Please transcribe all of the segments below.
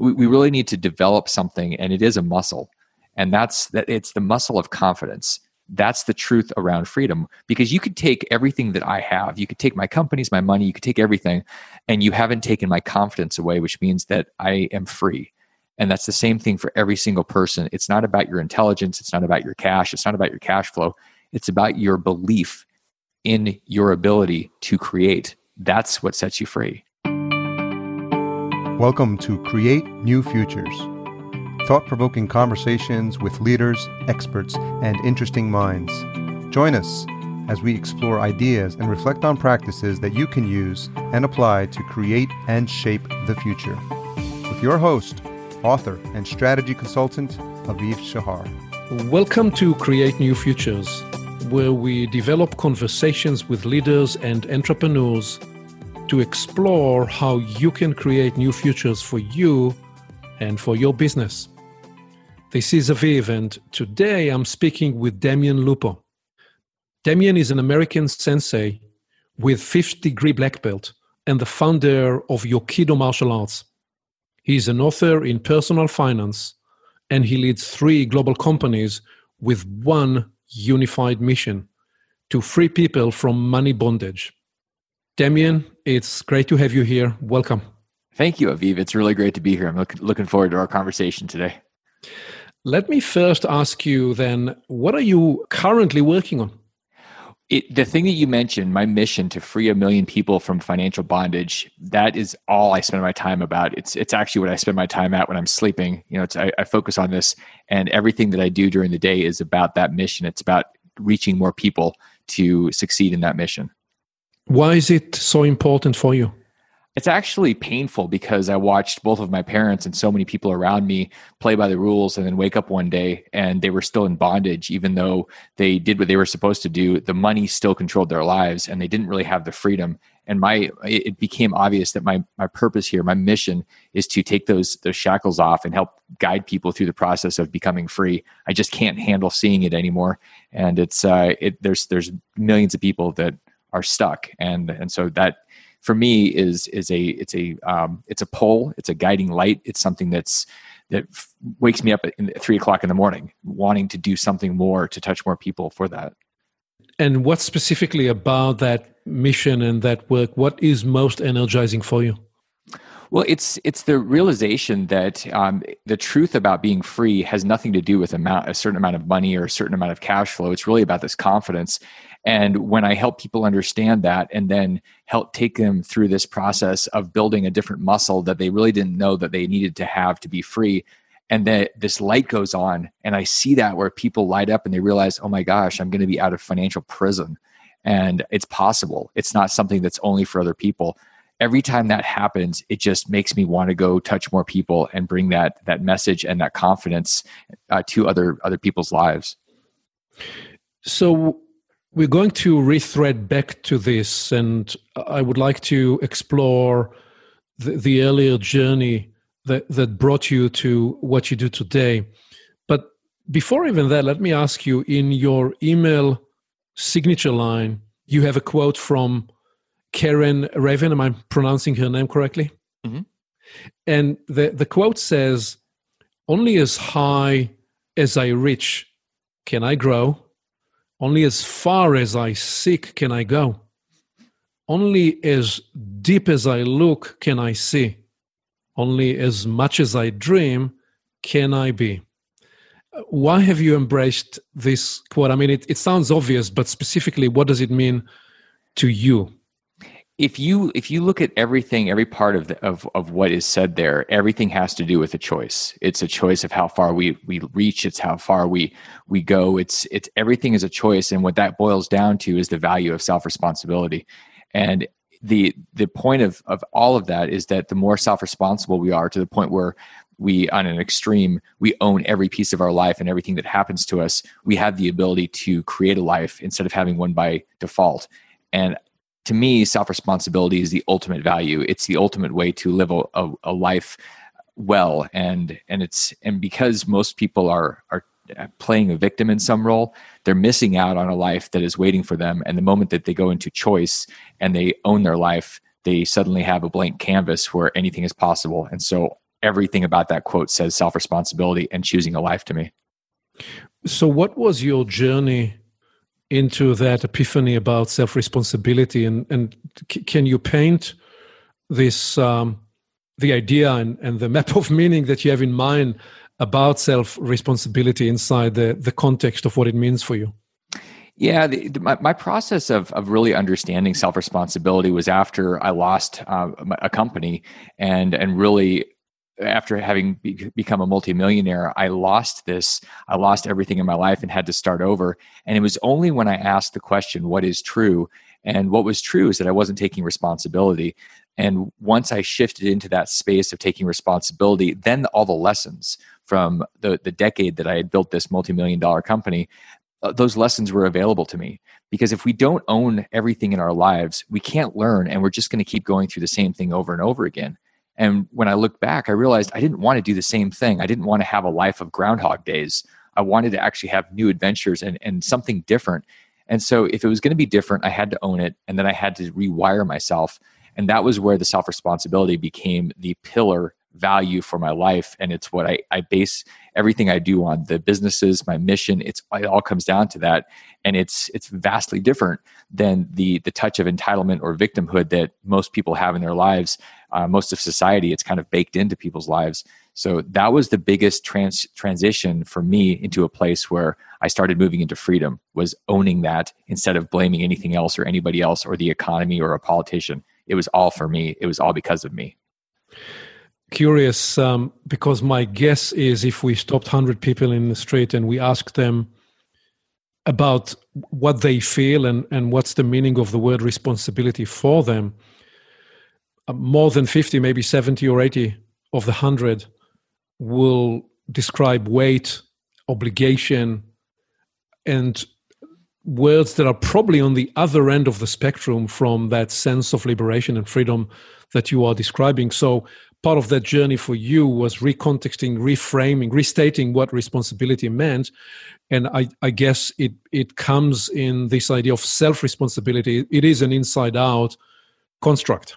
we, we really need to develop something and it is a muscle. And that's that it's the muscle of confidence. That's the truth around freedom. Because you could take everything that i have. You could take my companies my money you could take everything and you haven't taken my confidence away which means that i am free. And that's the same thing for every single person. It's not about your intelligence. It's not about your cash. It's not about your cash flow. It's about your belief in your ability to create. That's what sets you free Welcome to Create New Futures. Thought provoking conversations with leaders, experts, and interesting minds. Join us as we explore ideas and reflect on practices that you can use and apply to create and shape the future. With your host, author, and strategy consultant, Aviv Shahar. Welcome to Create New Futures, where we develop conversations with leaders and entrepreneurs to explore how you can create new futures for you and for your business. This is Aviv, and today I'm speaking with Damien Lupo. Damien is an American sensei with fifth degree black belt and the founder of Yokido Martial Arts. He is an author in personal finance and he leads three global companies with one unified mission to free people from money bondage. Damien, it's great to have you here. Welcome. Thank you, Aviv. It's really great to be here. I'm look, looking forward to our conversation today. Let me first ask you then what are you currently working on? It, the thing that you mentioned, my mission to free a million people from financial bondage, that is all I spend my time about. It's it's actually what I spend my time at when I'm sleeping. You know, I, I focus on this, and everything that I do during the day is about that mission. It's about reaching more people to succeed in that mission. Why is it so important for you? It's actually painful because I watched both of my parents and so many people around me play by the rules and then wake up one day and they were still in bondage, even though they did what they were supposed to do. The money still controlled their lives and they didn't really have the freedom. And my it became obvious that my my purpose here, my mission is to take those those shackles off and help guide people through the process of becoming free. I just can't handle seeing it anymore. And it's uh it there's there's millions of people that are stuck and and so that for me is is a it's a um, it's a pole it's a guiding light it's something that's that f- wakes me up at three o'clock in the morning wanting to do something more to touch more people for that and what specifically about that mission and that work what is most energizing for you well, it's it's the realization that um, the truth about being free has nothing to do with amount, a certain amount of money or a certain amount of cash flow. It's really about this confidence. And when I help people understand that, and then help take them through this process of building a different muscle that they really didn't know that they needed to have to be free, and that this light goes on, and I see that where people light up and they realize, oh my gosh, I'm going to be out of financial prison, and it's possible. It's not something that's only for other people. Every time that happens it just makes me want to go touch more people and bring that that message and that confidence uh, to other other people's lives. So we're going to rethread back to this and i would like to explore the, the earlier journey that that brought you to what you do today but before even that let me ask you in your email signature line you have a quote from Karen Ravn. Am I pronouncing her name correctly? Mm-hmm. And the, the quote says, Only as high as I reach can I grow. Only as far as I seek can I go. Only as deep as I look can I see. Only as much as I dream can I be. Why have you embraced this quote? I mean, it, it sounds obvious, but specifically, what does it mean to you? If you if you look at everything every part of the, of of what is said there everything has to do with a choice. It's a choice of how far we we reach. It's how far we we go. It's it's everything is a choice. And what that boils down to is the value of self responsibility and the the point of of all of that is that the more self responsible we are to the point where we on an extreme we own every piece of our life and everything that happens to us we have the ability to create a life instead of having one by default. And to me, self responsibility is the ultimate value. It's the ultimate way to live a, a, a, life well, and and it's and because most people are are playing a victim in some role, they're missing out on a life that is waiting for them. And the moment that they go into choice and they own their life, they suddenly have a blank canvas where anything is possible. And so everything about that quote says self responsibility and choosing a life to me. So, what was your journey into that epiphany about self responsibility? And, and c- can you paint this, um, the idea and, and the map of meaning that you have in mind about self responsibility inside the, the context of what it means for you? Yeah, the, the, my, my process of, of really understanding self responsibility was after I lost uh, a company and and really after having be- become a multimillionaire, I lost this. I lost everything in my life and had to start over. And it was only when I asked the question, "What is true?" and what was true is that I wasn't taking responsibility. And once I shifted into that space of taking responsibility, then all the lessons from the the decade that I had built this multi-million dollar company uh, those lessons were available to me because if we don't own everything in our lives we can't learn and we're just going to keep going through the same thing over and over again and when i look back i realized i didn't want to do the same thing. I didn't want to have a life of groundhog days. I wanted to actually have new adventures and, and something different. And so if it was going to be different i had to own it and then i had to rewire myself. And that was where the self responsibility became the pillar value for my life and it's what I, I base everything I do on the businesses my mission it's it all comes down to that and it's it's vastly different than the the touch of entitlement or victimhood that most people have in their lives uh, most of society it's kind of baked into people's lives. So that was the biggest trans transition for me into a place where I started moving into freedom was owning that instead of blaming anything else or anybody else or the economy or a politician. It was all for me. It was all because of me curious um, because my guess is if we stopped 100 people in the street and we asked them about what they feel and, and what's the meaning of the word responsibility for them, uh, more than 50, maybe 70 or 80 of the 100 will describe weight, obligation, and words that are probably on the other end of the spectrum from that sense of liberation and freedom that you are describing. So, part of that journey for you was recontexting, reframing, restating what responsibility meant. And I, I guess it it comes in this idea of self responsibility. It is an inside out construct.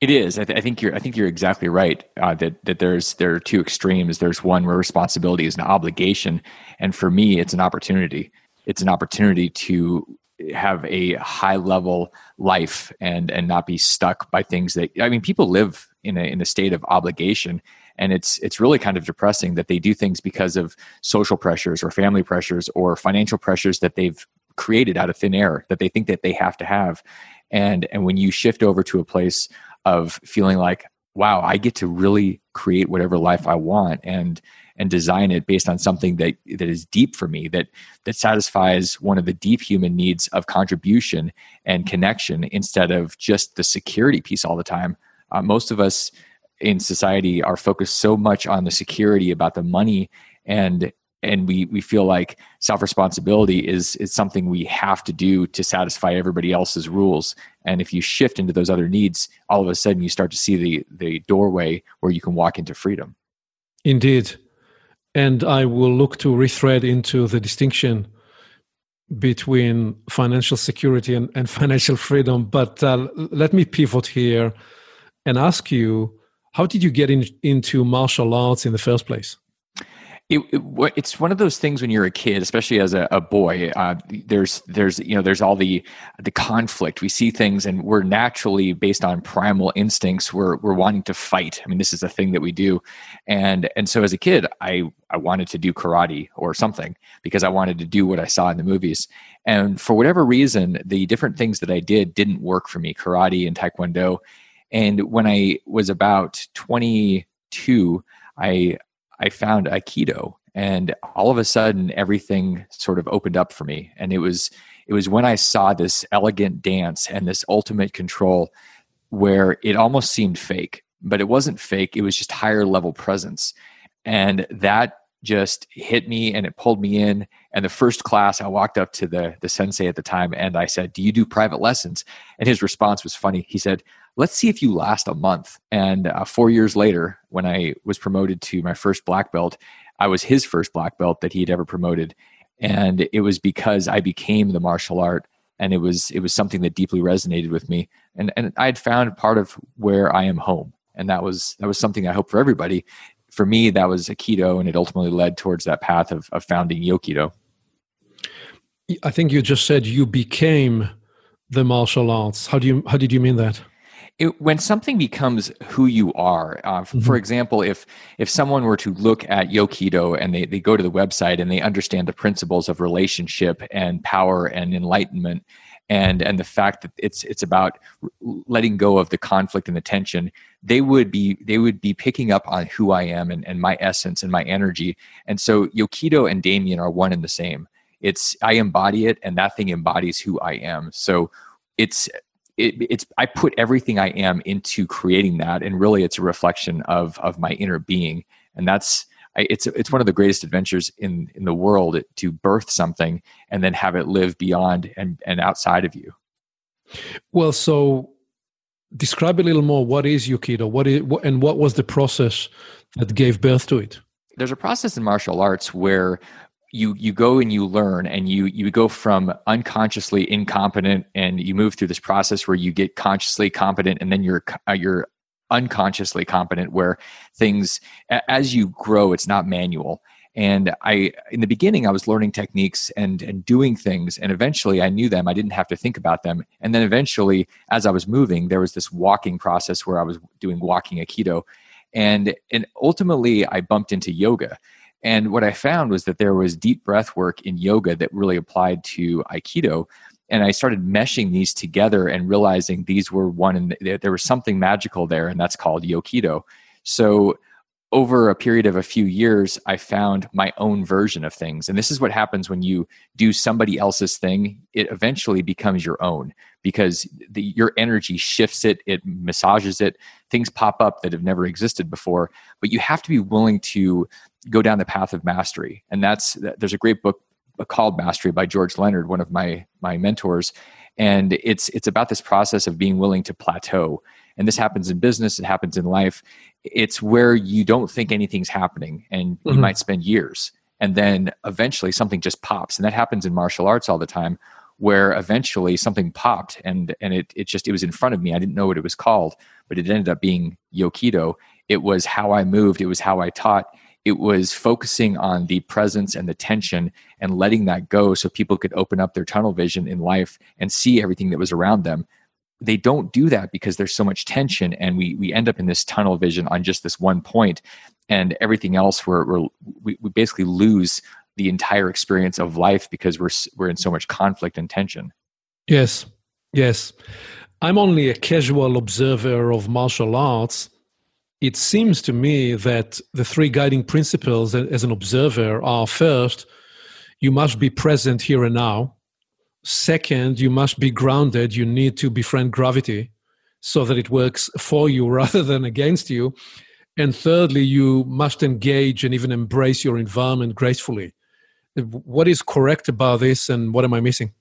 It is. I, th- I, think you're. I think you're exactly right. Uh, that that there's there are two extremes. There's one where responsibility is an obligation, and for me, it's an opportunity. It's an opportunity to have a high level life and and not be stuck by things that I mean people live in a in a state of obligation. And it's it's really kind of depressing that they do things because of social pressures or family pressures or financial pressures that they've created out of thin air that they think that they have to have. And and when you shift over to a place of feeling like wow I get to really create whatever life I want and and design it based on something that that is deep for me that that satisfies one of the deep human needs of contribution and connection instead of just the security piece all the time uh, most of us in society are focused so much on the security about the money and and we we feel like self responsibility is is something we have to do to satisfy everybody else's rules and if you shift into those other needs all of a sudden you start to see the the doorway where you can walk into freedom indeed and I will look to rethread into the distinction between financial security and, and financial freedom. But uh, let me pivot here and ask you how did you get in, into martial arts in the first place? It, it, it's one of those things when you're a kid, especially as a, a boy. Uh, there's there's you know there's all the the conflict. We see things, and we're naturally based on primal instincts. We're we're wanting to fight. I mean, this is a thing that we do, and and so as a kid, I I wanted to do karate or something because I wanted to do what I saw in the movies. And for whatever reason, the different things that I did didn't work for me, karate and taekwondo. And when I was about 22, I I found Aikido, and all of a sudden everything sort of opened up for me. And it was it was when I saw this elegant dance and this ultimate control, where it almost seemed fake, but it wasn't fake. It was just higher level presence, and that just hit me and it pulled me in and the first class i walked up to the the sensei at the time and i said do you do private lessons and his response was funny he said let's see if you last a month. And uh, four years later, when I was promoted to my first black belt, I was his first black belt that he had ever promoted. And it was because I became the martial art and it was it was something that deeply resonated with me. And and i had found part of where i am home. And that was that was something i hope for everybody. For me that was aikido and it ultimately led towards that path of, of founding yokido i think you just said you became the martial arts. How do you how did you mean that it, when something becomes who you are uh, mm-hmm. for example if if someone were to look at yokido and they, they go to the website and they understand the principles of relationship and power and enlightenment and and the fact that it's it's about letting go of the conflict and the tension they would be they would be picking up on who i am and, and my essence and my energy. And so yokido and damien are one and the same. It's i embody it and that thing embodies who i am. So it's it, it's I put everything I am into creating that, and really, it's a reflection of of my inner being, and that's it's it's one of the greatest adventures in in the world to birth something and then have it live beyond and and outside of you. Well, so describe a little more. What is Yokido? What is what, and what was the process that gave birth to it? There's a process in martial arts where you you go and you learn and you you go from unconsciously incompetent and you move through this process where you get consciously competent and then you're uh, you're unconsciously competent where things as you grow it's not manual. And i in the beginning i was learning techniques and and doing things and eventually i knew them. I didn't have to think about them. And then eventually as i was moving there was this walking process where i was doing walking aikido. And and ultimately i bumped into yoga and what I found was that there was deep breath work in yoga that really applied to Aikido. And I started meshing these together and realizing these were one, and there was something magical there, and that's called Yokido. So over a period of a few years, I found my own version of things. And this is what happens when you do somebody else's thing. It eventually becomes your own because the, your energy shifts it, it massages it. Things pop up that have never existed before. But you have to be willing to go down the path of mastery. And that's, there's a great book called Mastery by George Leonard, one of my, my mentors. And it's, it's about this process of being willing to plateau. And this happens in business it happens in life. It's where you don't think anything's happening and mm-hmm. you might spend years. And then eventually something just pops. And that happens in martial arts all the time where eventually something popped and and it, it just it was in front of me. I didn't know what it was called but it ended up being yokido it was how i moved. It was how i taught it was focusing on the presence and the tension and letting that go so people could open up their tunnel vision in life and see everything that was around them. They don't do that because there's so much tension and we we end up in this tunnel vision on just this one point and everything else we're, we're we, we basically lose the entire experience of life because we're we're in so much conflict and tension. Yes yes. I'm only a casual observer of martial arts it seems to me that the three guiding principles as an observer are first you must be present here and now Second, you must be grounded. You need to befriend gravity so that it works for you rather than against you. And thirdly, you must engage and even embrace your environment gracefully. What is correct about this and what am I missing?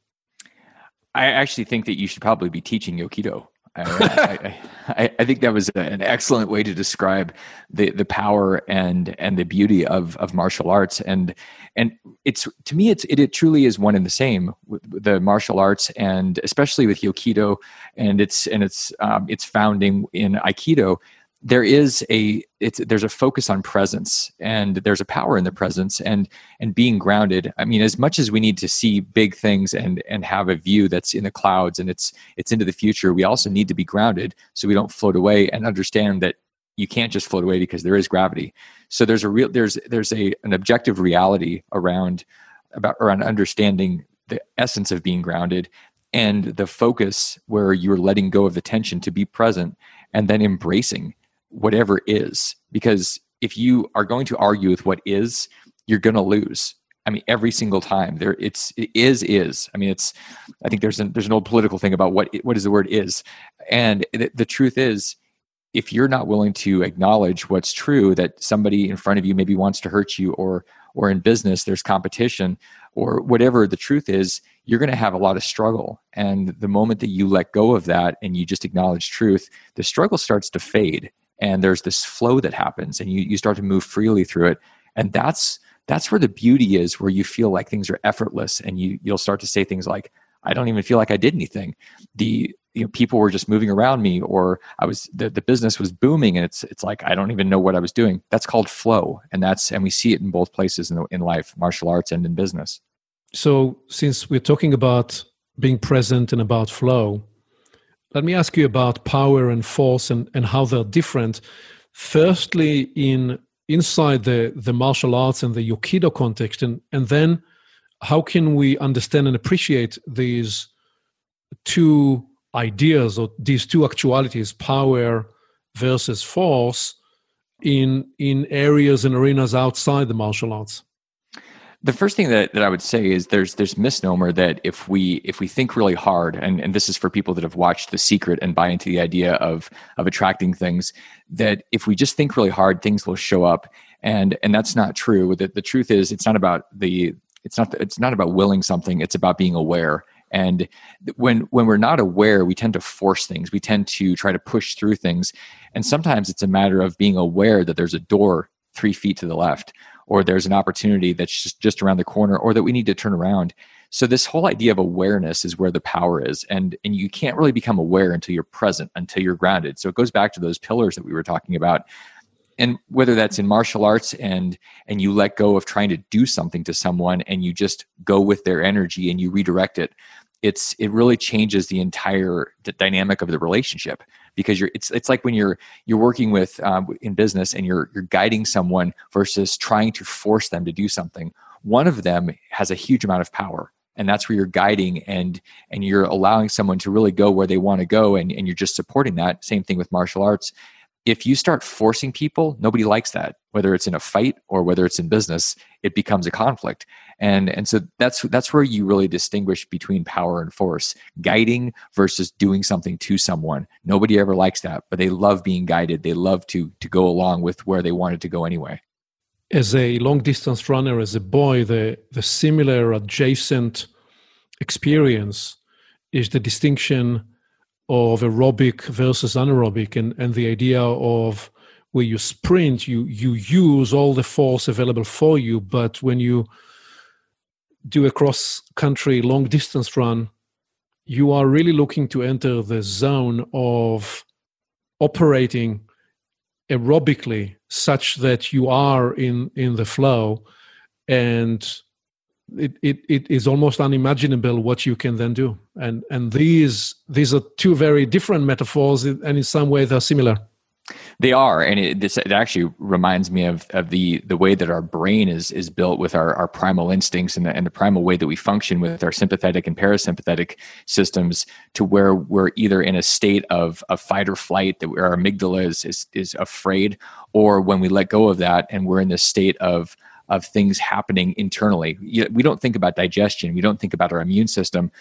I actually think that you should probably be teaching Yokido. I, I, I, think that was an excellent way to describe the the power and and the beauty of of martial arts. And and it's to me it's it, it truly is one and the same with the martial arts and especially with Yokido and its and its um, its founding in Aikido there is a it's there's a focus on presence and there's a power in the presence and and being grounded. I mean as much as we need to see big things and and have a view that's in the clouds and it's it's into the future we also need to be grounded so we don't float away and understand that you can't just float away because there is gravity. So there's a real there's there's a an objective reality around about around understanding the essence of being grounded and the focus where you're letting go of the tension to be present and then embracing whatever is because if you are going to argue with what is you're going to lose. I mean every single time there it's it is is. I mean it's i think there's an there's an old political thing about what what is the word is. And the, the truth is if you're not willing to acknowledge what's true that somebody in front of you maybe wants to hurt you or or in business there's competition or whatever the truth is you're going to have a lot of struggle. And the moment that you let go of that and you just acknowledge truth the struggle starts to fade and there's this flow that happens and you, you start to move freely through it. And that's that's where the beauty is where you feel like things are effortless and you you'll start to say things like i don't even feel like i did anything. The you know people were just moving around me or i was the, the business was booming and it's it's like i don't even know what i was doing. That's called flow and that's and we see it in both places in, the, in life martial arts and in business. So since we're talking about being present and about flow let me ask you about power and force and, and how they're different. Firstly in inside the the martial arts and the yokido context and and then how can we understand and appreciate these two ideas or these two actualities power versus force in in areas and arenas outside the martial arts the first thing that, that I would say is there's there's misnomer that if we if we think really hard and, and this is for people that have watched The Secret and buy into the idea of of attracting things that if we just think really hard things will show up. And and that's not true. The, the truth is it's not about the it's not it's not about willing something. It's about being aware. And when when we're not aware we tend to force things. We tend to try to push through things. And sometimes it's a matter of being aware that there's a door three feet to the left or there's an opportunity that's just, just around the corner or that we need to turn around. So this whole idea of awareness is where the power is and and you can't really become aware until you're present until you're grounded. So it goes back to those pillars that we were talking about. And whether that's in martial arts and and you let go of trying to do something to someone and you just go with their energy and you redirect it it's it really changes the entire dynamic of the relationship because you're it's it's like when you're you're working with um, in business and you're you're guiding someone versus trying to force them to do something. One of them has a huge amount of power and that's where you're guiding and and you're allowing someone to really go where they want to go and, and you're just supporting that. Same thing with martial arts if you start forcing people nobody likes that whether it's in a fight or whether it's in business it becomes a conflict. And and so that's that's where you really distinguish between power and force. Guiding versus doing something to someone. Nobody ever likes that but they love being guided. They love to to go along with where they wanted to go anyway. As a long distance runner as a boy the the similar adjacent experience is the distinction of aerobic versus anaerobic and, and the idea of where you sprint you you use all the force available for you but when you do a cross country long distance run you are really looking to enter the zone of operating aerobically such that you are in in the flow and it, it, it is almost unimaginable what you can then do. And and these these are two very different metaphors and in some way they're similar. They are and it, this it actually reminds me of, of the the way that our brain is is built with our, our primal instincts and the, and the primal way that we function with our sympathetic and parasympathetic systems to where we're either in a state of, of fight or flight that our amygdala is, is is afraid or when we let go of that and we're in this state of of things happening internally. We don't think about digestion. We don't think about our immune system.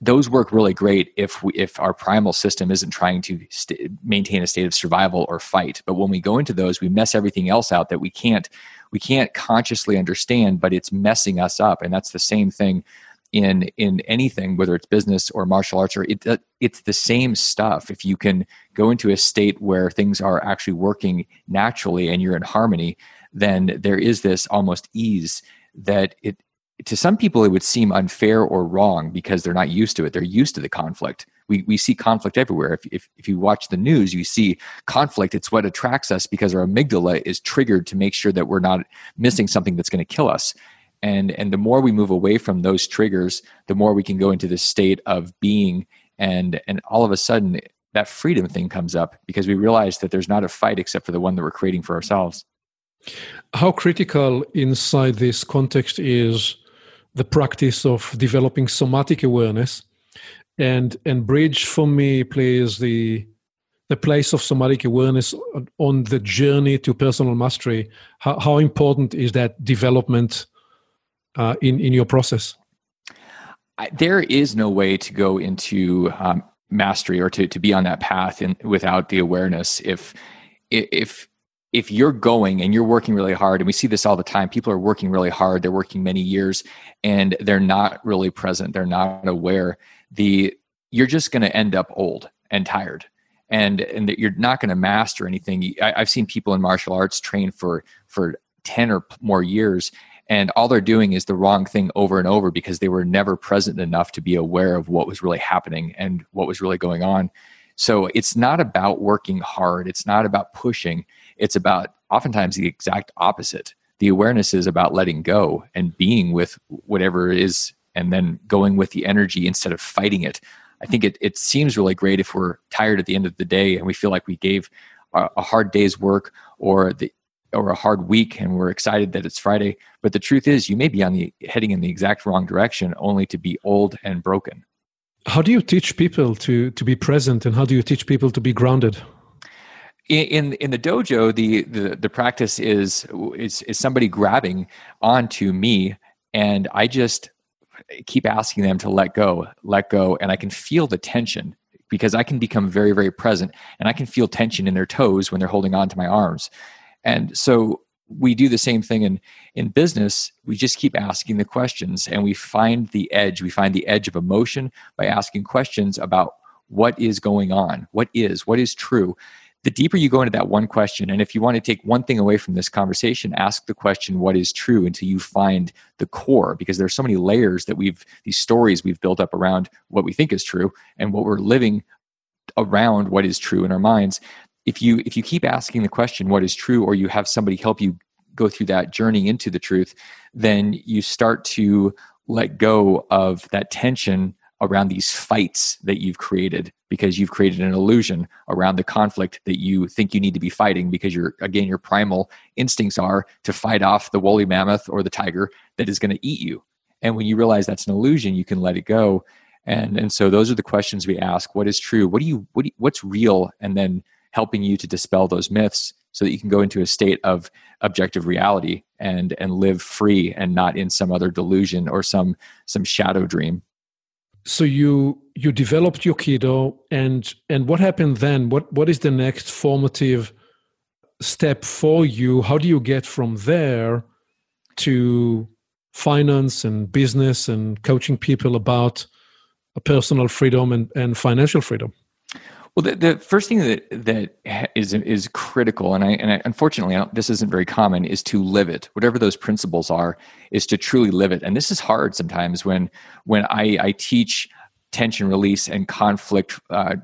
Those work really great if we, if our primal system isn't trying to st- maintain a state of survival or fight. But when we go into those, we mess everything else out that we can't we can't consciously understand, but it's messing us up. And that's the same thing in in anything, whether it's business or martial arts, or it, uh, it's the same stuff. If you can go into a state where things are actually working naturally and you're in harmony, then there is this almost ease that it to some people it would seem unfair or wrong because they're not used to it. They're used to the conflict. We, we see conflict everywhere. If, if, if you watch the news you see conflict. It's what attracts us because our amygdala is triggered to make sure that we're not missing something that's going to kill us. And and the more we move away from those triggers the more we can go into this state of being and and all of a sudden that freedom thing comes up because we realize that there's not a fight except for the one that we're creating for ourselves how critical inside this context is the practice of developing somatic awareness? And and bridge for me plays the the place of somatic awareness on the journey to personal mastery. How, how important is that development uh, in in your process? There is no way to go into um, mastery or to, to be on that path in, without the awareness. If if if you're going and you're working really hard and we see this all the time people are working really hard they're working many years and they're not really present they're not aware the you're just going to end up old and tired and and you're not going to master anything. I, i've seen people in martial arts train for for 10 or more years and all they're doing is the wrong thing over and over because they were never present enough to be aware of what was really happening and what was really going on. So it's not about working hard it's not about pushing it's about oftentimes the exact opposite the awareness is about letting go and being with whatever is and then going with the energy instead of fighting it i think it, it seems really great if we're tired at the end of the day and we feel like we gave a, a hard day's work or the or a hard week and we're excited that it's Friday. But the truth is you may be on the heading in the exact wrong direction only to be old and broken. How do you teach people to to be present and how do you teach people to be grounded? In in the dojo, the the, the practice is, is is somebody grabbing onto me and I just keep asking them to let go, let go, and I can feel the tension because I can become very, very present and I can feel tension in their toes when they're holding on to my arms. And so we do the same thing in in business we just keep asking the questions and we find the edge we find the edge of emotion by asking questions about what is going on what is what is true the deeper you go into that one question and if you want to take one thing away from this conversation ask the question what is true until you find the core because there are so many layers that we've these stories we've built up around what we think is true and what we're living around what is true in our minds. If you if you keep asking the question what is true or you have somebody help you go through that journey into the truth then you start to let go of that tension around these fights that you've created because you've created an illusion around the conflict that you think you need to be fighting because your again your primal instincts are to fight off the woolly mammoth or the tiger that is going to eat you. And when you realize that's an illusion you can let it go. And and so those are the questions we ask. What is true? What do you what do you, what's real? And then helping you to dispel those myths so that you can go into a state of objective reality and and live free and not in some other delusion or some some shadow dream so you you developed your Yokido and and what happened then? What what is the next formative step for you? How do you get from there to finance and business and coaching people about personal freedom and, and financial freedom well, the, the first thing that that is is critical, and I and I, unfortunately this isn't very common, is to live it. Whatever those principles are, is to truly live it. And this is hard sometimes when when I, I teach tension release and conflict uh,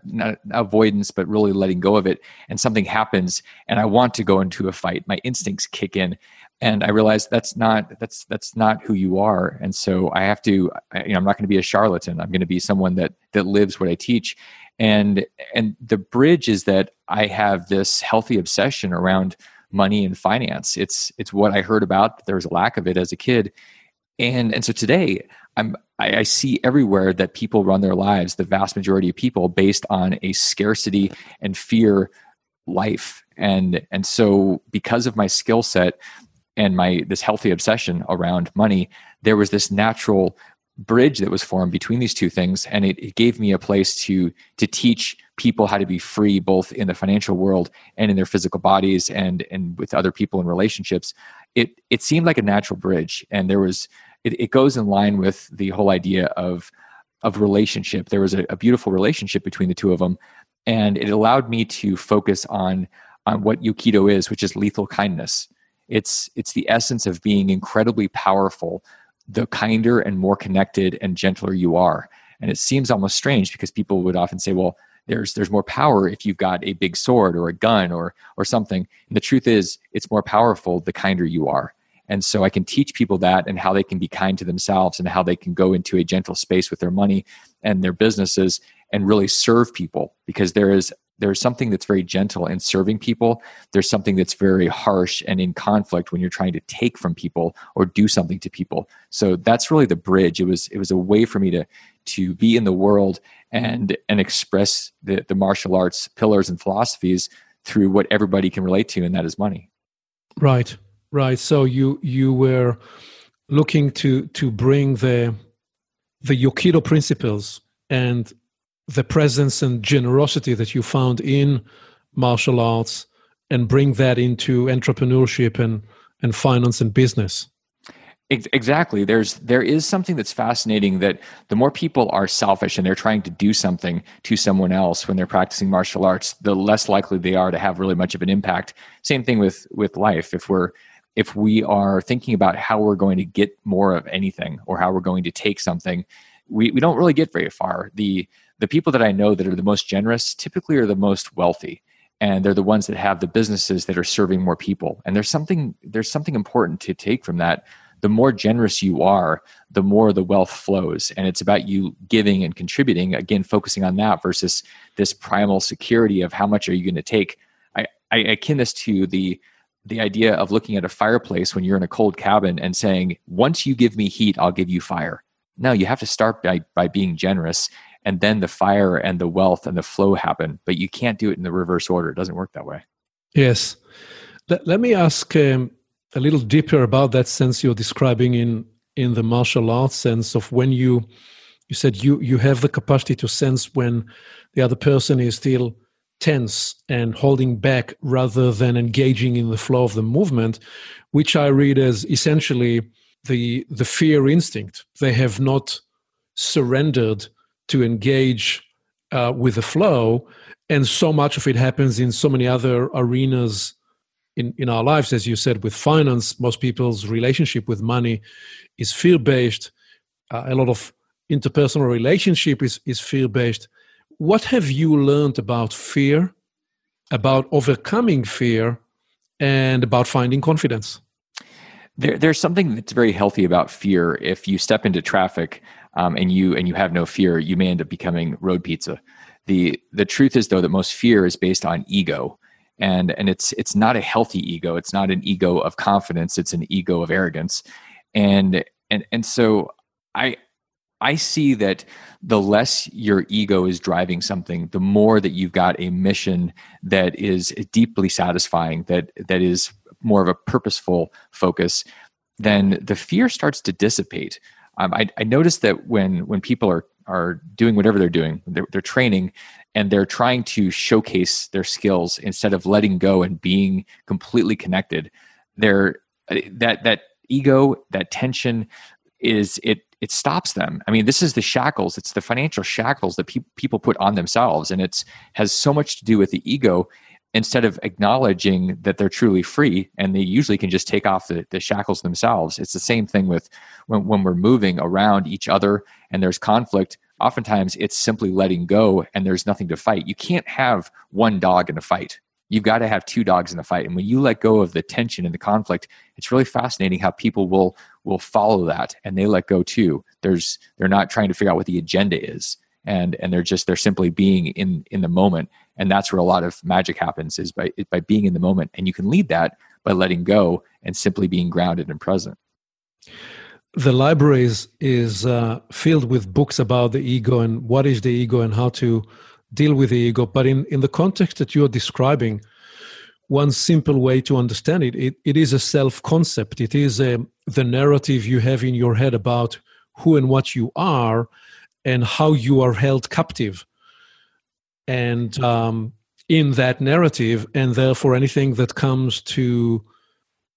avoidance but really letting go of it and something happens and i want to go into a fight. My instincts kick in and i realize that's not that's that's not who you are and so i have to you know i'm not going to be a charlatan. I'm going to be someone that that lives what i teach and and the bridge is that i have this healthy obsession around money and finance. It's it's what i heard about. There was a lack of it as a kid and and so today i'm I, I see everywhere that people run their lives the vast majority of people based on a scarcity and fear life. And and so because of my skill set and my this healthy obsession around money there was this natural bridge that was formed between these two things. And it, it, gave me a place to to teach people how to be free both in the financial world and in their physical bodies and and with other people in relationships. It it seemed like a natural bridge. And there was it, it goes in line with the whole idea of of relationship there was a, a beautiful relationship between the two of them and it allowed me to focus on on what yokido is which is lethal kindness it's it's the essence of being incredibly powerful the kinder and more connected and gentler you are. And it seems almost strange because people would often say, well, there's there's more power if you've got a big sword or a gun or or something. And the truth is, it's more powerful the kinder you are. And so I can teach people that and how they can be kind to themselves and how they can go into a gentle space with their money and their businesses and really serve people because there is there's something that's very gentle in serving people. There's something that's very harsh and in conflict when you're trying to take from people or do something to people. So that's really the bridge. It was it was a way for me to to be in the world and and express the the martial arts pillars and philosophies through what everybody can relate to and that is money. Right right? So you you were looking to to bring the the yokido principles and the presence and generosity that you found in martial arts and bring that into entrepreneurship and, and finance and business. Exactly. There's there is something that's fascinating that the more people are selfish and they're trying to do something to someone else when they're practicing martial arts the less likely they are to have really much of an impact. Same thing with with life. If we're if we are thinking about how we're going to get more of anything or how we're going to take something, we, we don't really get very far. The the people that I know that are the most generous typically are the most wealthy and they're the ones that have the businesses that are serving more people. And there's something there's something important to take from that. The more generous you are, the more the wealth flows. And it's about you giving and contributing, again, focusing on that versus this primal security of how much are you going to take. I, I akin this to the the idea of looking at a fireplace when you're in a cold cabin and saying, once you give me heat, I'll give you fire. No, you have to start by, by being generous and then the fire and the wealth and the flow happen, but you can't do it in the reverse order. It doesn't work that way. Yes. Let, let me ask um, a little deeper about that sense you're describing in, in the martial arts sense of when you, you said you, you have the capacity to sense when the other person is still tense and holding back rather than engaging in the flow of the movement, which I read as essentially the the fear instinct. They have not surrendered to engage uh, with the flow, and so much of it happens in so many other arenas in, in our lives, as you said, with finance. Most people's relationship with money is fear based. Uh, a lot of interpersonal relationship is, is fear based what have you learned about fear, about overcoming fear, and about finding confidence? There, there's something that's very healthy about fear. If you step into traffic um, and you and you have no fear, you may end up becoming road pizza. the The truth is, though, that most fear is based on ego, and and it's it's not a healthy ego. It's not an ego of confidence. It's an ego of arrogance, and and and so I I see that the less your ego is driving something, the more that you've got a mission that is deeply satisfying, that that is more of a purposeful focus, then the fear starts to dissipate. Um, I, I noticed that when when people are are doing whatever they're doing, they're, they're training, and they're trying to showcase their skills instead of letting go and being completely connected. They're that that ego, that tension, is it it stops them. I mean, this is the shackles. It's the financial shackles that pe- people put on themselves, and it's has so much to do with the ego. Instead of acknowledging that they're truly free, and they usually can just take off the, the shackles themselves. It's the same thing with when, when we're moving around each other and there's conflict. Oftentimes, it's simply letting go, and there's nothing to fight. You can't have one dog in a fight you've got to have two dogs in a fight. And when you let go of the tension and the conflict it's really fascinating how people will will follow that and they let go too. There's they're not trying to figure out what the agenda is and and they're just they're simply being in in the moment. And that's where a lot of magic happens is by by being in the moment. And you can lead that by letting go and simply being grounded and present. The library is, is uh, filled with books about the ego and what is the ego and how to deal with the ego. But in, in the context that you're describing, one simple way to understand it, it, it is a self concept. It is a, the narrative you have in your head about who and what you are and how you are held captive. And um, in that narrative, and therefore anything that comes to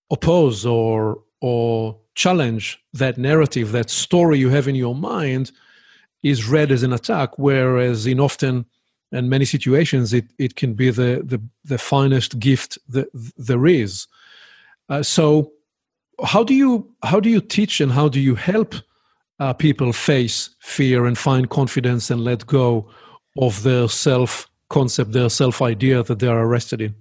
oppose or or challenge that narrative, that story you have in your mind, is read as an attack. Whereas in often and many situations it, it can be the, the, the finest gift that there is. Uh, so how do you how do you teach and how do you help uh, people face fear and find confidence and let go of their self concept their self idea that they are arrested in?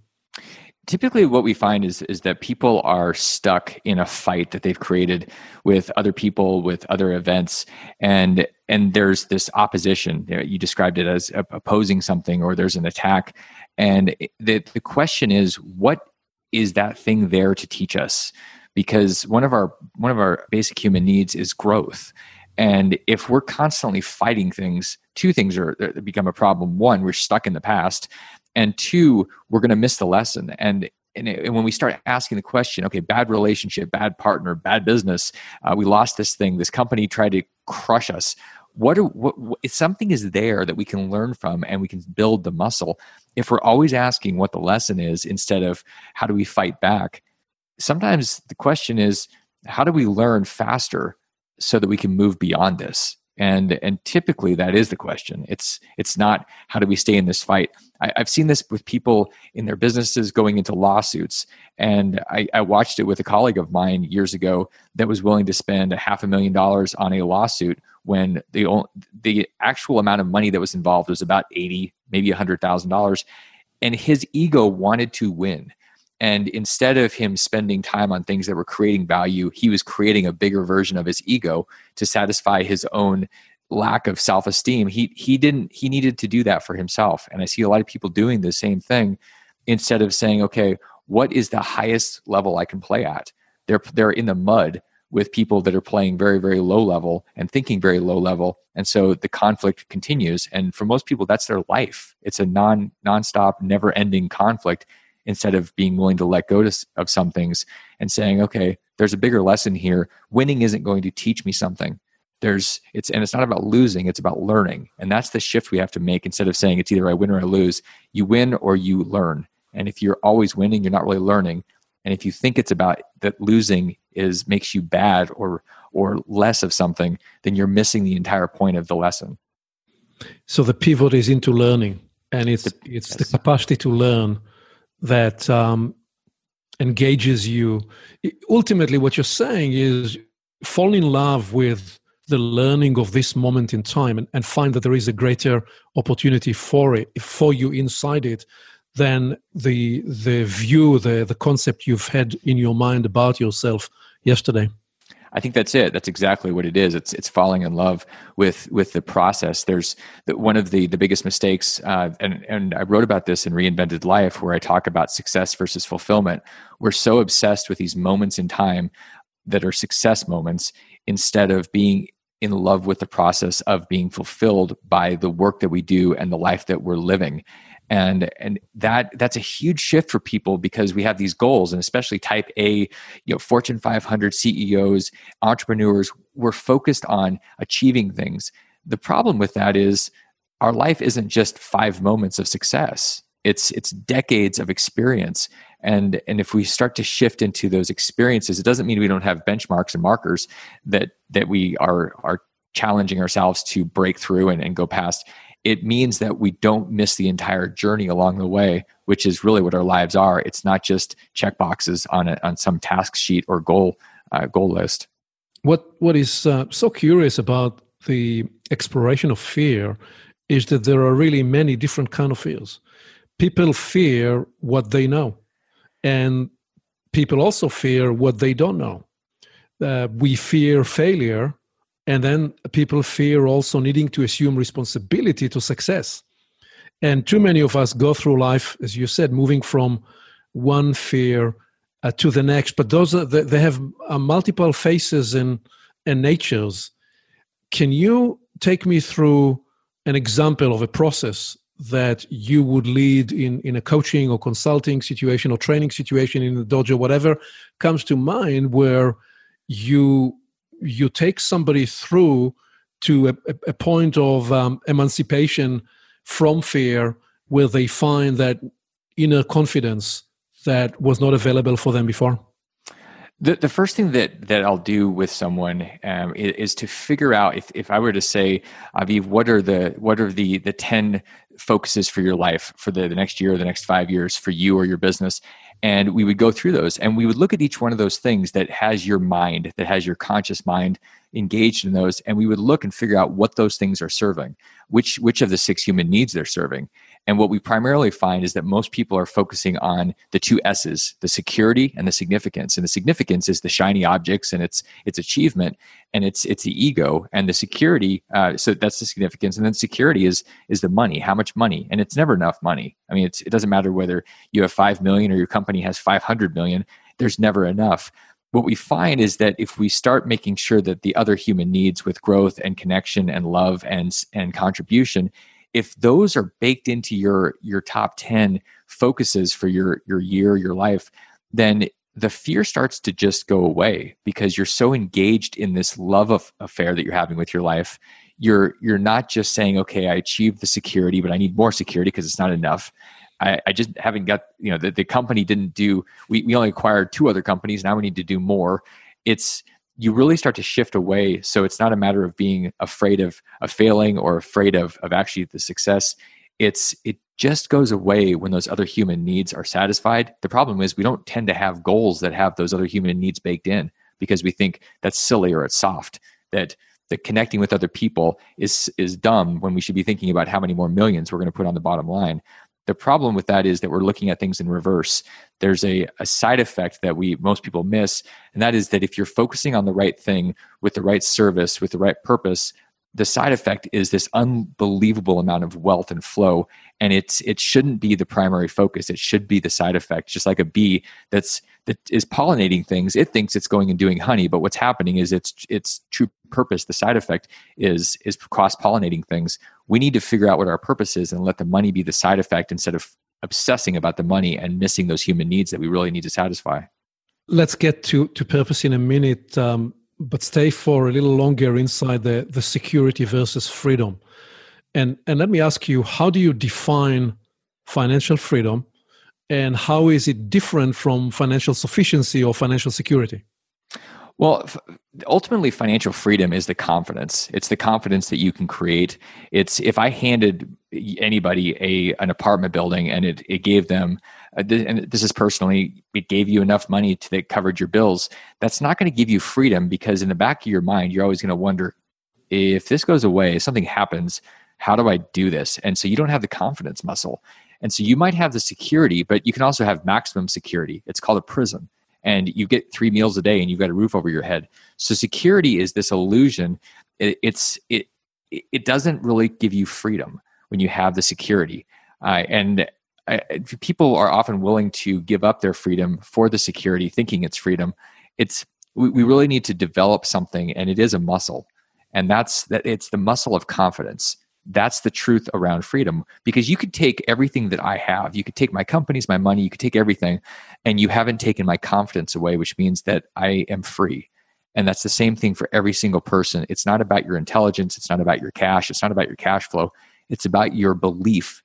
Typically what we find is is that people are stuck in a fight that they've created with other people with other events. And and there's this opposition you described it as opposing something or there's an attack. And the the question is what is that thing there to teach us? Because one of our one of our basic human needs is growth. And if we're constantly fighting things two things are become a problem. One we're stuck in the past. And two we're going to miss the lesson. And and, it, and, when we start asking the question okay bad relationship bad partner bad business uh, we lost this thing. This company tried to crush us what, are, what, what if something is there that we can learn from and we can build the muscle if we're always asking what the lesson is instead of how do we fight back sometimes the question is how do we learn faster so that we can move beyond this? And and typically that is the question. It's it's not how do we stay in this fight. I, have seen this with people in their businesses going into lawsuits and I, I watched it with a colleague of mine years ago that was willing to spend a half a million dollars on a lawsuit when the the actual amount of money that was involved was about 80 maybe a hundred thousand dollars and his ego wanted to win and instead of him spending time on things that were creating value, he was creating a bigger version of his ego to satisfy his own lack of self-esteem. He he didn't he needed to do that for himself. And I see a lot of people doing the same thing instead of saying, okay, what is the highest level I can play at? They're they're in the mud with people that are playing very very low level and thinking very low level and so the conflict continues and for most people that's their life it's a non nonstop never ending conflict instead of being willing to let go to, of some things and saying, okay, there's a bigger lesson here. Winning isn't going to teach me something. There's it's and it's not about losing, it's about learning. And that's the shift we have to make instead of saying it's either I win or I lose. You win or you learn. And if you're always winning, you're not really learning. And if you think it's about that losing is makes you bad or or less of something, then you're missing the entire point of the lesson. So the pivot is into learning, and it's the, it's yes. the capacity to learn that um, engages you. Ultimately, what you're saying is fall in love with the learning of this moment in time and, and find that there is a greater opportunity for it for you inside it than the the view the the concept you've had in your mind about yourself yesterday I think that's it. That's exactly what it is. It's it's falling in love with with the process. There's the, one of the the biggest mistakes, uh, and and I wrote about this in Reinvented Life, where I talk about success versus fulfillment. We're so obsessed with these moments in time that are success moments instead of being in love with the process of being fulfilled by the work that we do and the life that we're living and and that that's a huge shift for people because we have these goals and especially type a you know fortune 500 ceos entrepreneurs we're focused on achieving things. The problem with that is our life isn't just five moments of success. It's it's decades of experience. And and if we start to shift into those experiences it doesn't mean we don't have benchmarks and markers that that we are are challenging ourselves to break through and, and go past it means that we don't miss the entire journey along the way, which is really what our lives are. It's not just check boxes on a, on some task sheet or goal uh, goal list. What what is uh, so curious about the exploration of fear is that there are really many different kind of fears. People fear what they know, and people also fear what they don't know. Uh, we fear failure and then people fear also needing to assume responsibility to success. And too many of us go through life, as you said, moving from one fear uh, to the next. But those are, they have uh, multiple faces and, and natures. Can you take me through an example of a process that you would lead in, in a coaching or consulting situation or training situation in the dojo, whatever comes to mind, where you you take somebody through to a, a point of um, emancipation from fear where they find that inner confidence that was not available for them before? The, the first thing that, that I'll do with someone um, is, is, to figure out if, if I were to say, Aviv, what are the what are the the ten focuses for your life for the, the next year or the next five years for you or your business, and we would go through those and we would look at each one of those things that has your mind that has your conscious mind engaged in those and we would look and figure out what those things are serving which which of the six human needs they're serving and what we primarily find is that most people are focusing on the two S's, the security and the significance. And the significance is the shiny objects and its its achievement, and it's it's the ego and the security. Uh, so that's the significance, and then security is is the money. How much money? And it's never enough money. I mean, it doesn't matter whether you have five million or your company has five hundred million. There's never enough what we find is that if we start making sure that the other human needs with growth and connection and love and and contribution if those are baked into your your top 10 focuses for your your year your life then the fear starts to just go away because you're so engaged in this love of affair that you're having with your life. You're you're not just saying okay i achieved the security but i need more security because it's not enough. I, I, just haven't got you know the, the company didn't do we, we only acquired two other companies. Now we need to do more. It's you really start to shift away. So it's not a matter of being afraid of, of failing or afraid of, of actually the success. It's it just goes away when those other human needs are satisfied. The problem is we don't tend to have goals that have those other human needs baked in because we think that's silly or it's soft. That that connecting with other people is is dumb when we should be thinking about how many more millions we're going to put on the bottom line. The problem with that is that we're looking at things in reverse. There's a, a side effect that we most people miss, and that is that if you're focusing on the right thing with the right service, with the right purpose, the side effect is this unbelievable amount of wealth and flow and it's it shouldn't be the primary focus. It should be the side effect just like a bee that's that is pollinating things. It thinks it's going and doing honey but what's happening is its its true purpose. The side effect is is cross pollinating things we need to figure out what our purpose is and let the money be the side effect instead of obsessing about the money and missing those human needs that we really need to satisfy let's get to to purpose in a minute um, but stay for a little longer inside the, the security versus freedom. And, and let me ask you, how do you define financial freedom and how is it different from financial sufficiency or financial security? Well, ultimately, financial freedom is the confidence. It's the confidence that you can create. It's if I handed anybody a an apartment building and it, it gave them uh, and this is personally, it gave you enough money to that covered your bills. That's not going to give you freedom because in the back of your mind, you're always going to wonder if this goes away, if something happens, how do I do this? And so you don't have the confidence muscle. And so you might have the security, but you can also have maximum security. It's called a prison. And you get three meals a day and you've got a roof over your head. So security is this illusion. It, it's it it doesn't really give you freedom when you have the security. Uh, and I, people are often willing to give up their freedom for the security, thinking it's freedom. It's we, we really need to develop something, and it is a muscle, and that's that. It's the muscle of confidence. That's the truth around freedom because you could take everything that I have. You could take my companies, my money, you could take everything, and you haven't taken my confidence away, which means that I am free. And that's the same thing for every single person. It's not about your intelligence. It's not about your cash. It's not about your cash flow. It's about your belief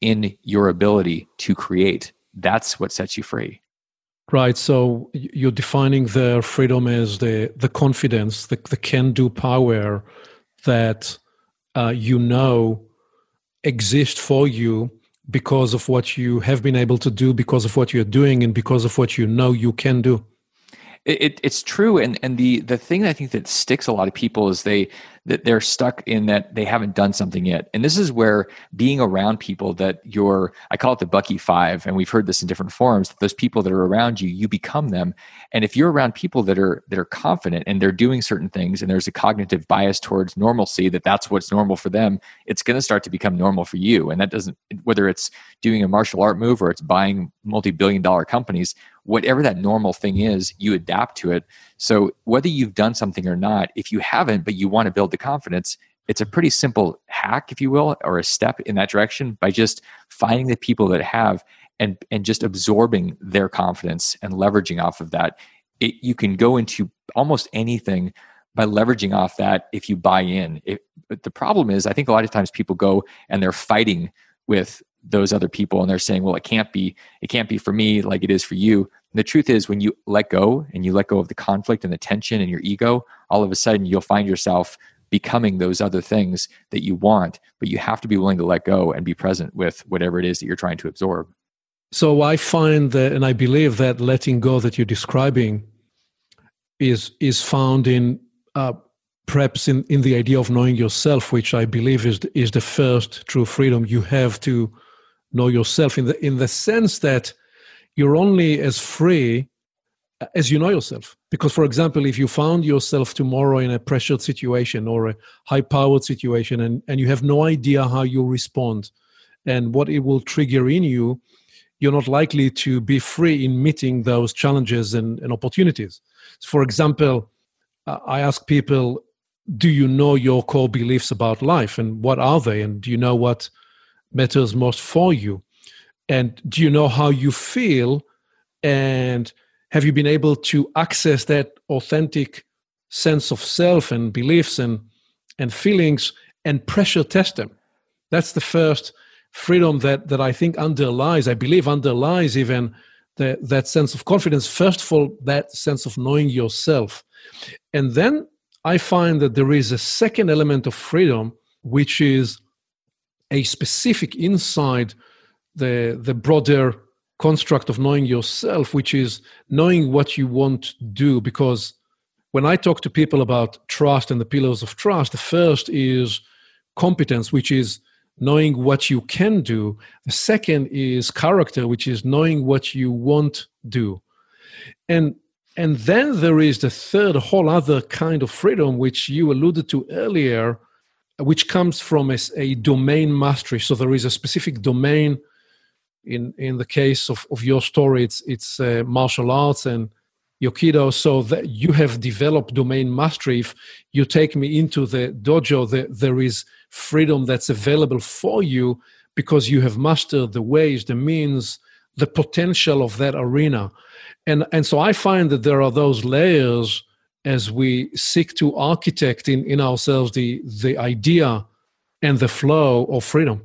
in your ability to create. That's what sets you free. Right. So you're defining the freedom as the the confidence, the the can do power that uh, you know exist for you because of what you have been able to do, because of what you're doing, and because of what you know you can do. It, it's true, and and the the thing I think that sticks a lot of people is they that they're stuck in that they haven't done something yet. And this is where being around people that you're, I call it the Bucky Five, and we've heard this in different forums, those people that are around you, you become them. And if you're around people that are that are confident and they're doing certain things and there's a cognitive bias towards normalcy that that's what's normal for them, it's going to start to become normal for you. And that doesn't whether it's doing a martial art move or it's buying multi-billion dollar companies, whatever that normal thing is, you adapt to it. So whether you've done something or not, if you haven't, but you want to build the confidence, it's a pretty simple hack, if you will, or a step in that direction by just finding the people that have and and just absorbing their confidence and leveraging off of that. It, you can go into almost anything by leveraging off that if you buy in. It, the problem is, I think a lot of times people go and they're fighting with those other people and they're saying, well, it can't be, it can't be for me like it is for you. And the truth is, when you let go and you let go of the conflict and the tension and your ego, all of a sudden you'll find yourself becoming those other things that you want, but you have to be willing to let go and be present with whatever it is that you're trying to absorb. So I find that, and I believe that letting go that you're describing is is found in uh, perhaps in, in the idea of knowing yourself, which I believe is is the first true freedom. You have to know yourself in the in the sense that you're only as free as you know yourself. Because, for example, if you found yourself tomorrow in a pressured situation or a high powered situation and, and you have no idea how you respond and what it will trigger in you, you're not likely to be free in meeting those challenges and, and opportunities. For example, I ask people, do you know your core beliefs about life and what are they? And do you know what matters most for you? and do you know how you feel and have you been able to access that authentic sense of self and beliefs and and feelings and pressure test them that's the first freedom that that i think underlies i believe underlies even the, that sense of confidence. First of all, that sense of knowing yourself. And then I find that there is a second element of freedom, which is a specific inside the, the broader construct of knowing yourself, which is knowing what you want to do. Because when I talk to people about trust and the pillars of trust, the first is competence, which is knowing what you can do. The second is character, which is knowing what you won't do. And and then there is the third whole other kind of freedom, which you alluded to earlier, which comes from a, a domain mastery. So there is a specific domain. In in the case of, of your story, it's it's uh, martial arts and Aikido. So that you have developed domain mastery. If you take me into the dojo, the, there is freedom that's available for you because you have mastered the ways, the means, the potential of that arena. And, and so I find that there are those layers as we seek to architect in, in ourselves the, the idea and the flow of freedom.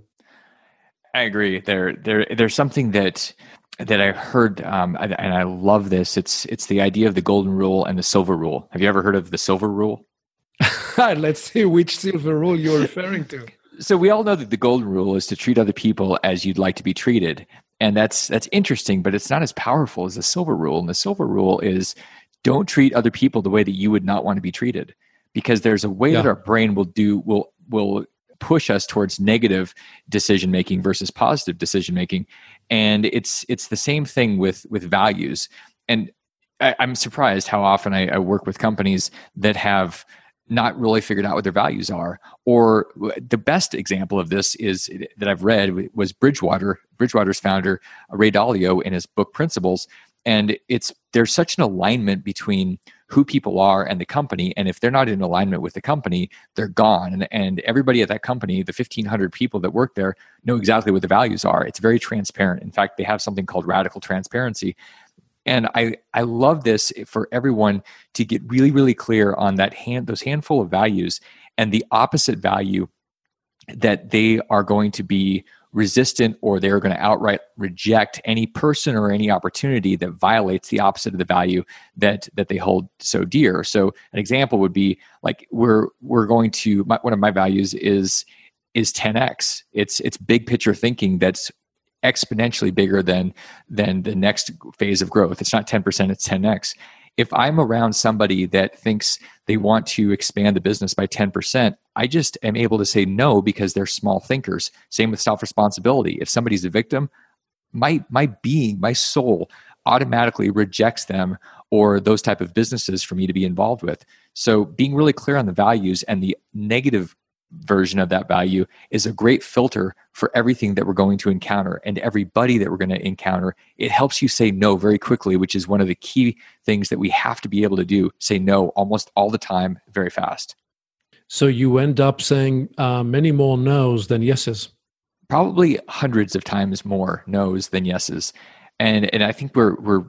I agree. There, there, there's something that that I heard, um, and I love this. It's it's the idea of the golden rule and the silver rule. Have you ever heard of the silver rule? Let's see which silver rule you're referring to. So we all know that the golden rule is to treat other people as you'd like to be treated, and that's that's interesting, but it's not as powerful as the silver rule. And the silver rule is don't treat other people the way that you would not want to be treated, because there's a way yeah. that our brain will do will will push us towards negative decision making versus positive decision making and it's it's the same thing with with values. And I, am surprised how often I, I work with companies that have not really figured out what their values are. Or the best example of this is that I've read was Bridgewater, Bridgewater's founder Ray Dalio in his book Principles, and it's there's such an alignment between who people are and the company and if they're not in alignment with the company they're gone. And, and everybody at that company the 1500 people that work there know exactly what the values are. It's very transparent. In fact they have something called radical transparency. And i i love this for everyone to get really really clear on that hand those handful of values and the opposite value that they are going to be resistant or they're going to outright reject any person or any opportunity that violates the opposite of the value that that they hold so dear. So an example would be like we're we're going to my, one of my values is is 10x it's it's big picture thinking that's exponentially bigger than than the next phase of growth. It's not 10% it's 10x if I'm around somebody that thinks they want to expand the business by 10%, I just am able to say no because they're small thinkers. Same with self responsibility. If somebody's a victim, my my being, my soul automatically rejects them or those type of businesses for me to be involved with. So being really clear on the values and the negative version of that value is a great filter for everything that we're going to encounter and everybody that we're going to encounter. It helps you say no very quickly, which is one of the key things that we have to be able to do say no almost all the time, very fast. So you end up saying uh, many more no's than yeses. Probably hundreds of times more no's than yeses, and and I think we're we're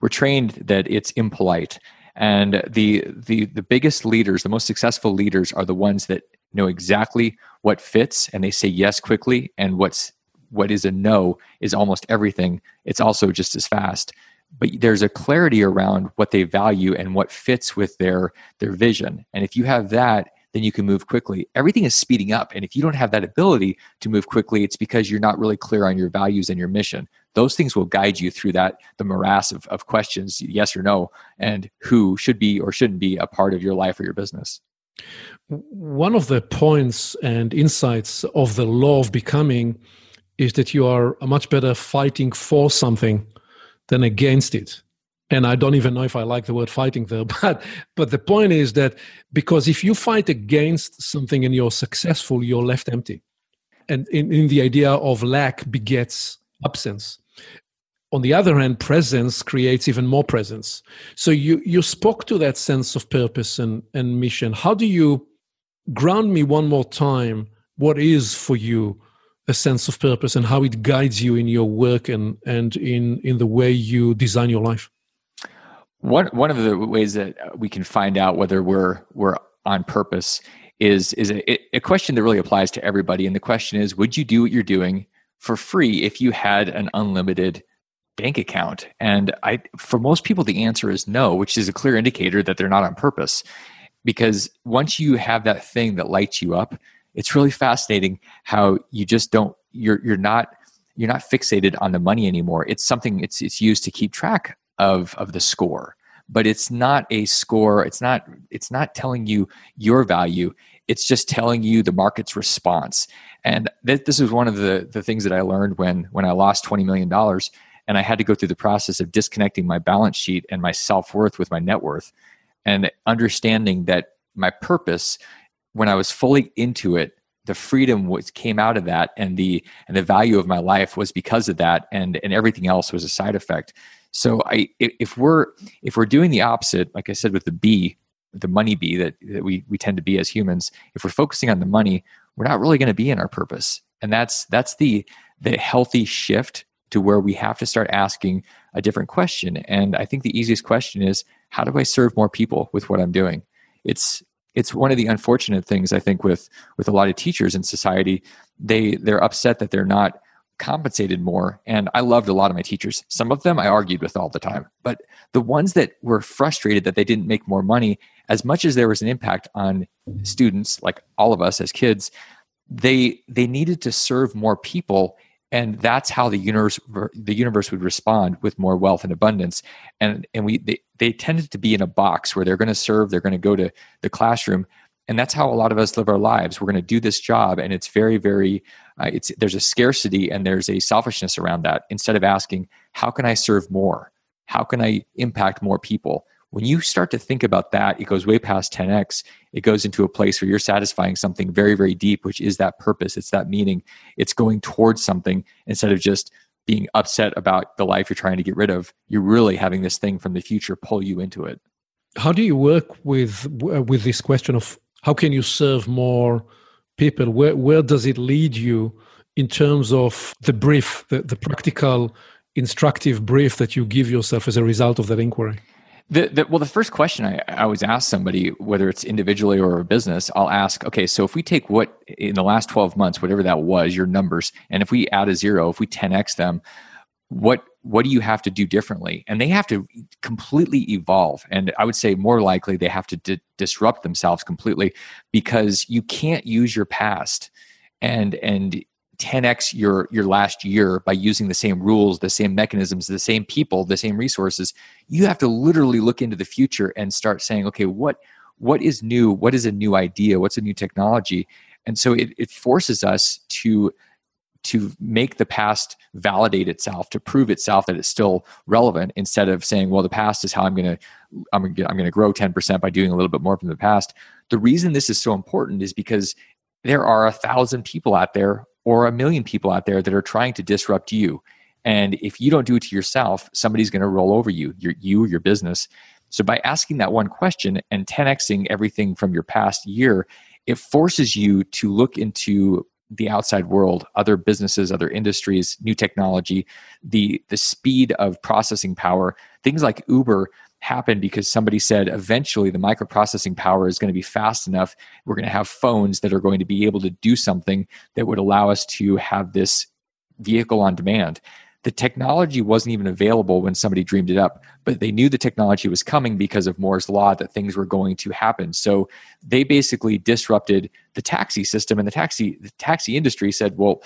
we're trained that it's impolite. And the the the biggest leaders, the most successful leaders, are the ones that know exactly what fits and they say yes quickly. And what's what is a no is almost everything. It's also just as fast. But there's a clarity around what they value and what fits with their their vision. And if you have that then you can move quickly. Everything is speeding up and if you don't have that ability to move quickly it's because you're not really clear on your values and your mission. Those things will guide you through that the morass of, of questions yes or no and who should be or shouldn't be a part of your life or your business. One of the points and insights of the law of becoming is that you are much better fighting for something than against it. And I don't even know if I like the word fighting there, but but the point is that because if you fight against something and you're successful, you're left empty. And in, in the idea of lack begets absence on the other hand, presence creates even more presence. So you you spoke to that sense of purpose and, and mission. How do you ground me one more time what is for you a sense of purpose and how it guides you in your work and, and in, in the way you design your life? One one of the ways that uh, we can find out whether we're we're on purpose is is a, a question that really applies to everybody. And the question is, would you do what you're doing for free if you had an unlimited bank account? And I, for most people, the answer is no, which is a clear indicator that they're not on purpose. Because once you have that thing that lights you up, it's really fascinating how you just don't, you're, you're not, you're not fixated on the money anymore. It's something it's, it's used to keep track of, of the score. But it's not a score it's not it's not telling you your value it's just telling you the market's response. And th- this is one of the the things that i learned when when i lost 20 million dollars and i had to go through the process of disconnecting my balance sheet and my self-worth with my net worth and understanding that my purpose when i was fully into it the freedom was came out of that and the and the value of my life was because of that and and everything else was a side effect so I, if we're if we're doing the opposite, like I said with the B, the money B that, that we we tend to be as humans, if we're focusing on the money, we're not really going to be in our purpose, and that's that's the the healthy shift to where we have to start asking a different question. And I think the easiest question is, how do I serve more people with what I'm doing? It's it's one of the unfortunate things I think with with a lot of teachers in society. They they're upset that they're not compensated more. And I loved a lot of my teachers. Some of them I argued with all the time. But the ones that were frustrated that they didn't make more money, as much as there was an impact on students, like all of us as kids, they they needed to serve more people and that's how the universe the universe would respond with more wealth and abundance and and we they, they tended to be in a box where they're going to serve they're going to go to the classroom and that's how a lot of us live our lives. We're going to do this job and it's very very uh, it's there's a scarcity and there's a selfishness around that instead of asking how can i serve more? How can i impact more people? When you start to think about that it goes way past 10x it goes into a place where you're satisfying something very very deep which is that purpose. It's that meaning. It's going towards something instead of just being upset about the life you're trying to get rid of. You're really having this thing from the future pull you into it. How do you work with with this question of how can you serve more people? Where, where does it lead you in terms of the brief the, the practical instructive brief that you give yourself as a result of that inquiry? The, the, well, the first question I, I always ask somebody, whether it's individually or a business, I'll ask, okay, so if we take what in the last 12 months, whatever that was, your numbers, and if we add a zero, if we 10x them, what what do you have to do differently? And they have to completely evolve. And i would say more likely they have to di- disrupt themselves completely because you can't use your past and and 10x your your last year by using the same rules the same mechanisms the same people the same resources. You have to literally look into the future and start saying okay what what is new? What is a new idea? What's a new technology? And so it, it forces us to to make the past validate itself to prove itself that it's still relevant instead of saying well the past is how i'm going to i'm going to i'm going to grow 10% by doing a little bit more from the past. The reason this is so important is because there are a thousand people out there or a million people out there that are trying to disrupt you. And if you don't do it to yourself somebody's going to roll over you your you your business. So by asking that one question and 10xing everything from your past year it forces you to look into the outside world, other businesses, other industries, new technology, the the speed of processing power, things like Uber happen because somebody said eventually the microprocessing power is going to be fast enough. We're going to have phones that are going to be able to do something that would allow us to have this vehicle on demand the technology wasn't even available when somebody dreamed it up, but they knew the technology was coming because of Moore's law that things were going to happen. So they basically disrupted the taxi system, and the taxi the taxi industry said, "Well,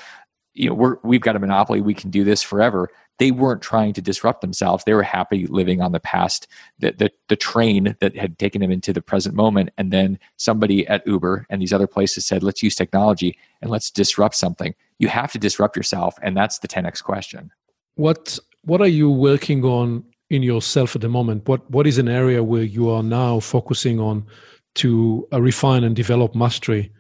you know, we're, we've got a monopoly; we can do this forever." They weren't trying to disrupt themselves; they were happy living on the past, the the, the train that had taken them into the present moment. And then somebody at Uber and these other places said, "Let's use technology and let's disrupt something." You have to disrupt yourself, and that's the 10x question. What what are you working on in yourself at the moment? What what is an area where you are now focusing on to uh, refine and develop mastery?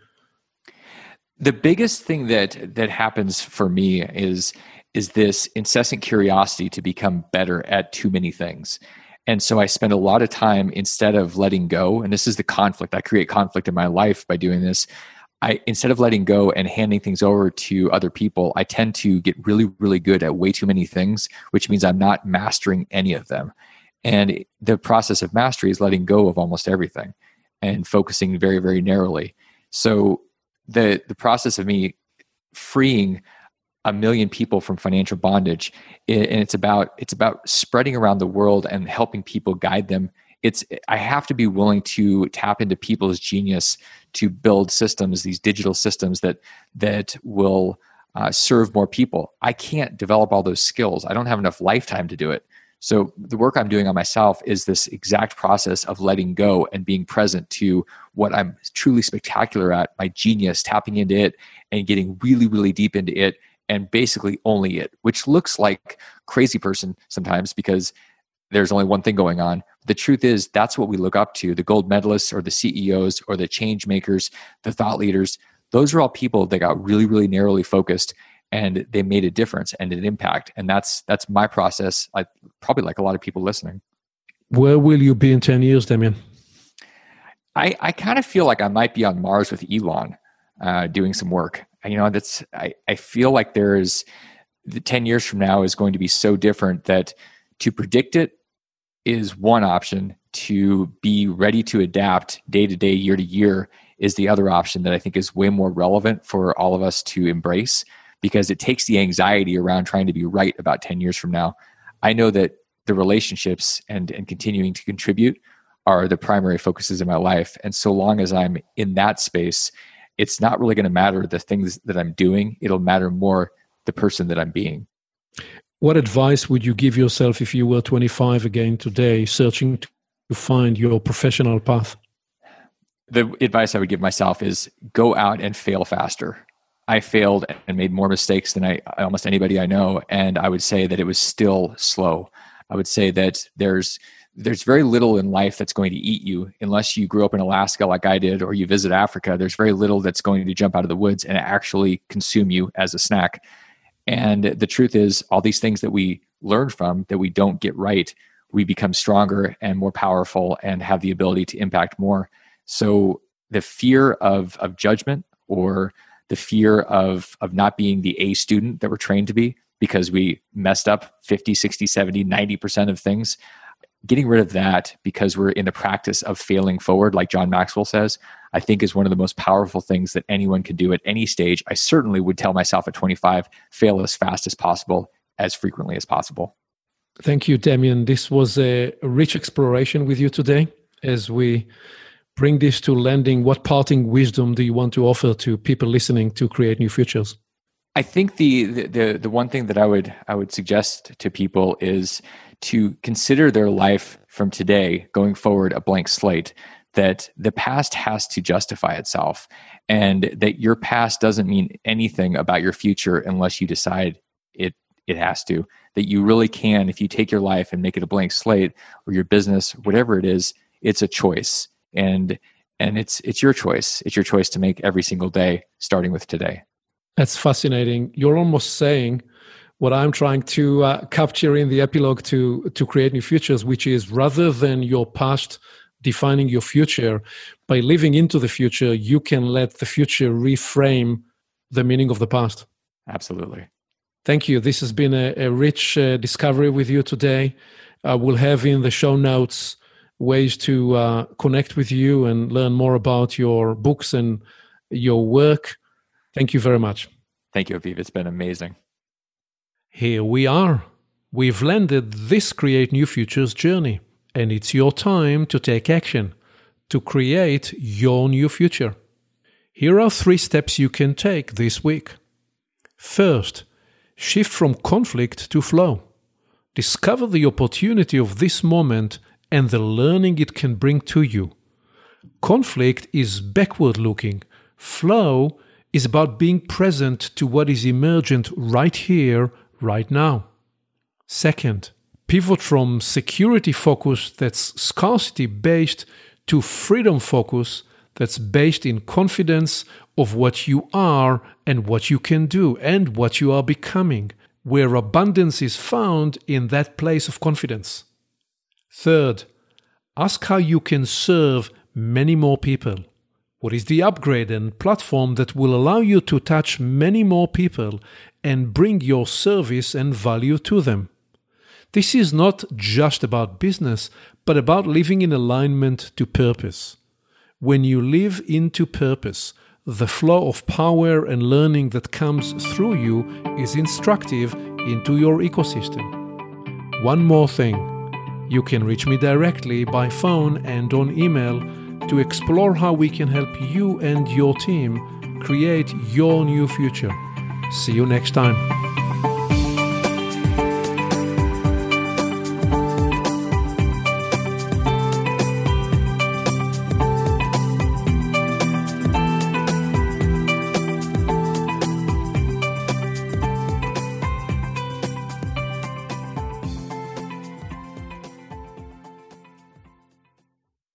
The biggest thing that that happens for me is is this incessant curiosity to become better at too many things. And so I spend a lot of time instead of letting go, and this is the conflict. I create conflict in my life by doing this. I instead of letting go and handing things over to other people, I tend to get really, really good at way too many things, which means I'm not mastering any of them. And the process of mastery is letting go of almost everything and focusing very, very narrowly. So the the process of me freeing a million people from financial bondage and it's about it's about spreading around the world and helping people guide them it's i have to be willing to tap into people's genius to build systems these digital systems that that will uh, serve more people. I can't develop all those skills. I don't have enough lifetime to do it. So the work i'm doing on myself is this exact process of letting go and being present to what i'm truly spectacular at my genius tapping into it and getting really really deep into it and basically only it which looks like crazy person sometimes because there's only one thing going on. The truth is, that's what we look up to the gold medalists or the CEOs or the change makers, the thought leaders. Those are all people that got really, really narrowly focused and they made a difference and an impact. And that's that's my process. I probably like a lot of people listening. Where will you be in 10 years, Damien? I, I kind of feel like I might be on Mars with Elon uh, doing some work. You know, that's I, I feel like there is the 10 years from now is going to be so different that to predict it is one option. To be ready to adapt day to day, year to year is the other option that I think is way more relevant for all of us to embrace because it takes the anxiety around trying to be right about 10 years from now. I know that the relationships and, and continuing to contribute are the primary focuses in my life. And so long as I'm in that space, it's not really going to matter the things that I'm doing. It'll matter more the person that I'm being. What advice would you give yourself if you were 25 again today, searching to find your professional path? The advice I would give myself is go out and fail faster. I failed and made more mistakes than I almost anybody I know, and I would say that it was still slow. I would say that there's there's very little in life that's going to eat you unless you grew up in Alaska like I did or you visit Africa. There's very little that's going to jump out of the woods and actually consume you as a snack. And the truth is, all these things that we learn from that we don't get right, we become stronger and more powerful and have the ability to impact more. So the fear of of judgment or the fear of of not being the A student that we're trained to be because we messed up 50, 60, 70, 90% of things. Getting rid of that because we're in the practice of failing forward, like John Maxwell says, I think is one of the most powerful things that anyone can do at any stage. I certainly would tell myself at 25, fail as fast as possible, as frequently as possible. Thank you, Damien. This was a rich exploration with you today as we bring this to landing. What parting wisdom do you want to offer to people listening to create new futures? I think the, the the one thing that I would I would suggest to people is to consider their life from today going forward a blank slate that the past has to justify itself and that your past doesn't mean anything about your future unless you decide it it has to. That you really can if you take your life and make it a blank slate or your business whatever it is it's a choice. And and it's it's your choice. It's your choice to make every single day starting with today. That's fascinating. You're almost saying what i'm trying to uh, capture in the epilogue to to create new futures which is rather than your past defining your future by living into the future you can let the future reframe the meaning of the past. Absolutely. Thank you. This has been a, a rich uh, discovery with you today. Uh, we'll have in the show notes ways to uh, connect with you and learn more about your books and your work. Thank you very much. Thank you aviv. It's been amazing here we are we've landed this create new futures journey and it's your time to take action to create your new future. Here are three steps you can take this week. First, shift from conflict to flow. Discover the opportunity of this moment and the learning it can bring to you. Conflict is backward looking. Flow is about being present to what is emergent right here, right now. Second, pivot from security focus that's scarcity based to freedom focus that's based in confidence of what you are and what you can do and what you are becoming, where abundance is found in that place of confidence. Third, ask how you can serve many more people. What is the upgrade and platform that will allow you to touch many more people and bring your service and value to them? This is not just about business, but about living in alignment to purpose. When you live into purpose, the flow of power and learning that comes through you is instructive into your ecosystem. One more thing you can reach me directly by phone and on email to explore how we can help you and your team create your new future. See you next time.